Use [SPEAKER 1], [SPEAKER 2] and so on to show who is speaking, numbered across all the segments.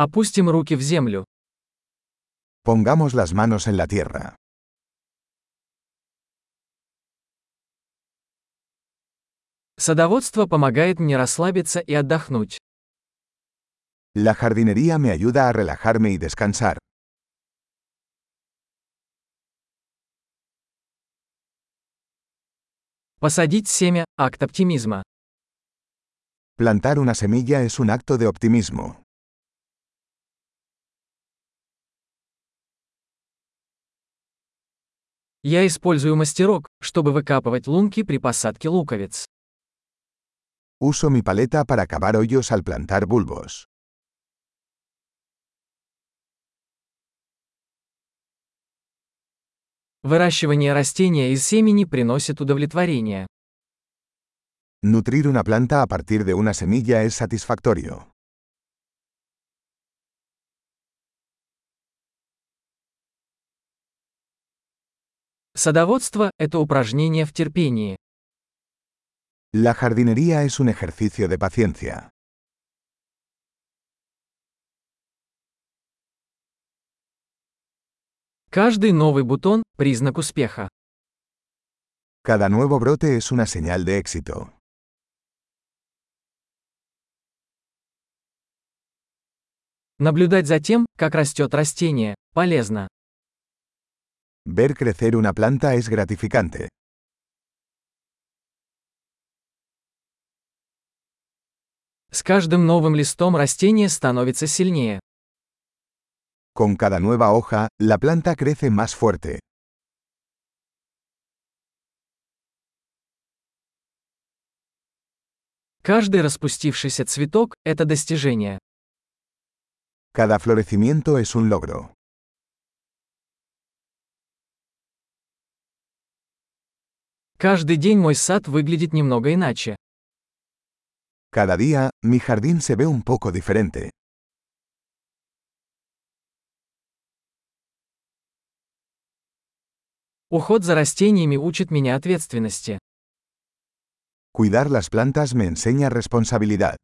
[SPEAKER 1] Опустим руки в землю.
[SPEAKER 2] Pongamos las manos en la tierra.
[SPEAKER 1] Садоводство помогает мне расслабиться и отдохнуть.
[SPEAKER 2] La jardinería me ayuda a relajarme y descansar.
[SPEAKER 1] Посадить семя – акт оптимизма.
[SPEAKER 2] Plantar una semilla es un acto de optimismo.
[SPEAKER 1] Я использую мастерок, чтобы выкапывать лунки при посадке луковиц.
[SPEAKER 2] Uso mi paleta para cavar hoyos al plantar bulbos.
[SPEAKER 1] Выращивание растения из семени приносит удовлетворение.
[SPEAKER 2] Nutrir una planta a partir de una semilla es satisfactorio.
[SPEAKER 1] Садоводство – это упражнение в терпении.
[SPEAKER 2] La jardinería es un ejercicio de paciencia.
[SPEAKER 1] Каждый новый бутон – признак успеха.
[SPEAKER 2] Cada nuevo brote es una señal de éxito.
[SPEAKER 1] Наблюдать за тем, как растет растение, полезно.
[SPEAKER 2] Ver crecer una planta es gratificante.
[SPEAKER 1] С каждым новым листом растение становится сильнее.
[SPEAKER 2] Con cada nueva hoja, la planta crece más fuerte.
[SPEAKER 1] Каждый распустившийся цветок – это достижение.
[SPEAKER 2] Cada florecimiento es un logro.
[SPEAKER 1] Каждый день мой сад выглядит немного иначе.
[SPEAKER 2] Cada día, mi jardín se ve un poco diferente.
[SPEAKER 1] Уход за растениями учит меня ответственности.
[SPEAKER 2] Cuidar las plantas me enseña responsabilidad.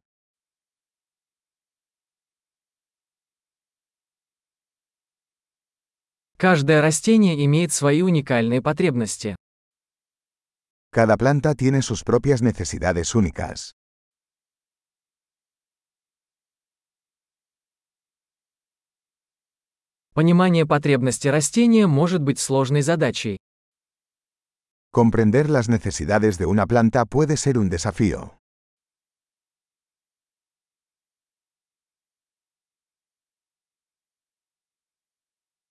[SPEAKER 1] Каждое растение имеет свои уникальные потребности.
[SPEAKER 2] Cada planta tiene sus propias necesidades únicas.
[SPEAKER 1] Понимание потребности растения может быть сложной задачей.
[SPEAKER 2] Comprender las necesidades de una planta puede ser un desafío.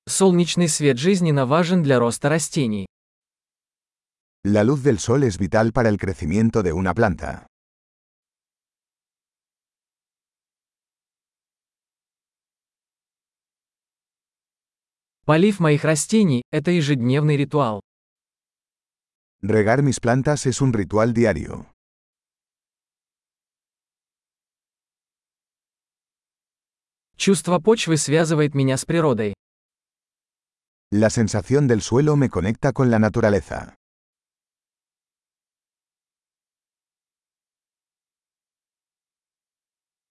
[SPEAKER 1] Солнечный свет жизненно важен для роста растений.
[SPEAKER 2] La luz del sol es vital para el crecimiento de una planta.
[SPEAKER 1] Полив моих растений – это ежедневный ритуал.
[SPEAKER 2] Regar mis plantas es un ritual diario.
[SPEAKER 1] Чувство почвы связывает меня с природой.
[SPEAKER 2] La sensación del suelo me conecta con la naturaleza.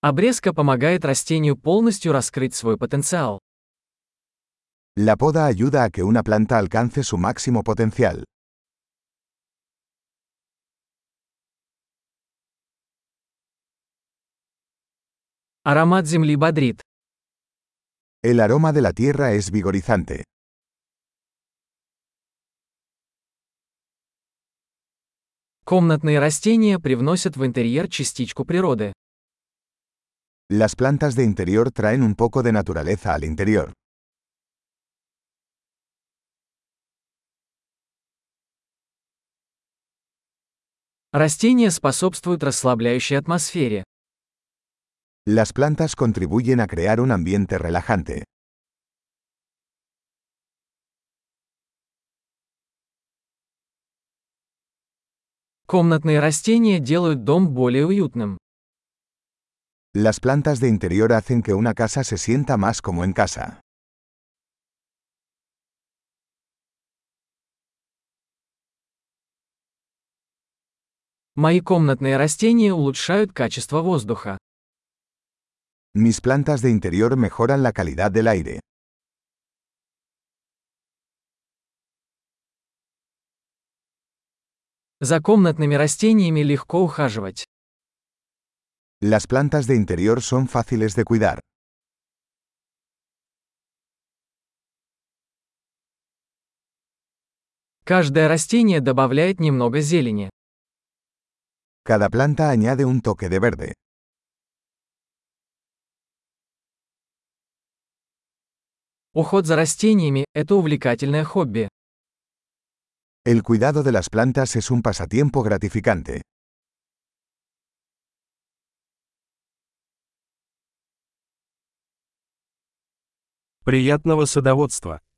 [SPEAKER 1] Обрезка помогает растению полностью раскрыть свой потенциал.
[SPEAKER 2] La poda ayuda a que una planta alcance su máximo potencial.
[SPEAKER 1] Аромат земли бодрит.
[SPEAKER 2] El aroma de la tierra es vigorizante.
[SPEAKER 1] Комнатные растения привносят в интерьер частичку природы.
[SPEAKER 2] Las plantas de interior traen un poco de naturaleza al interior.
[SPEAKER 1] Растения способствуют расслабляющей атмосфере.
[SPEAKER 2] Las plantas contribuyen a crear un ambiente relajante.
[SPEAKER 1] Комнатные растения делают дом более уютным.
[SPEAKER 2] Las plantas de interior hacen que una casa se sienta más como en casa.
[SPEAKER 1] Мои комнатные растения улучшают качество воздуха.
[SPEAKER 2] Mis plantas de interior mejoran la calidad del aire.
[SPEAKER 1] За комнатными растениями легко ухаживать.
[SPEAKER 2] Las plantas de interior son fáciles de cuidar.
[SPEAKER 1] Каждое растение добавляет немного зелени.
[SPEAKER 2] Cada planta añade un toque de verde.
[SPEAKER 1] Уход за растениями – это увлекательное хобби.
[SPEAKER 2] El cuidado de las plantas es un pasatiempo gratificante.
[SPEAKER 3] Приятного садоводства!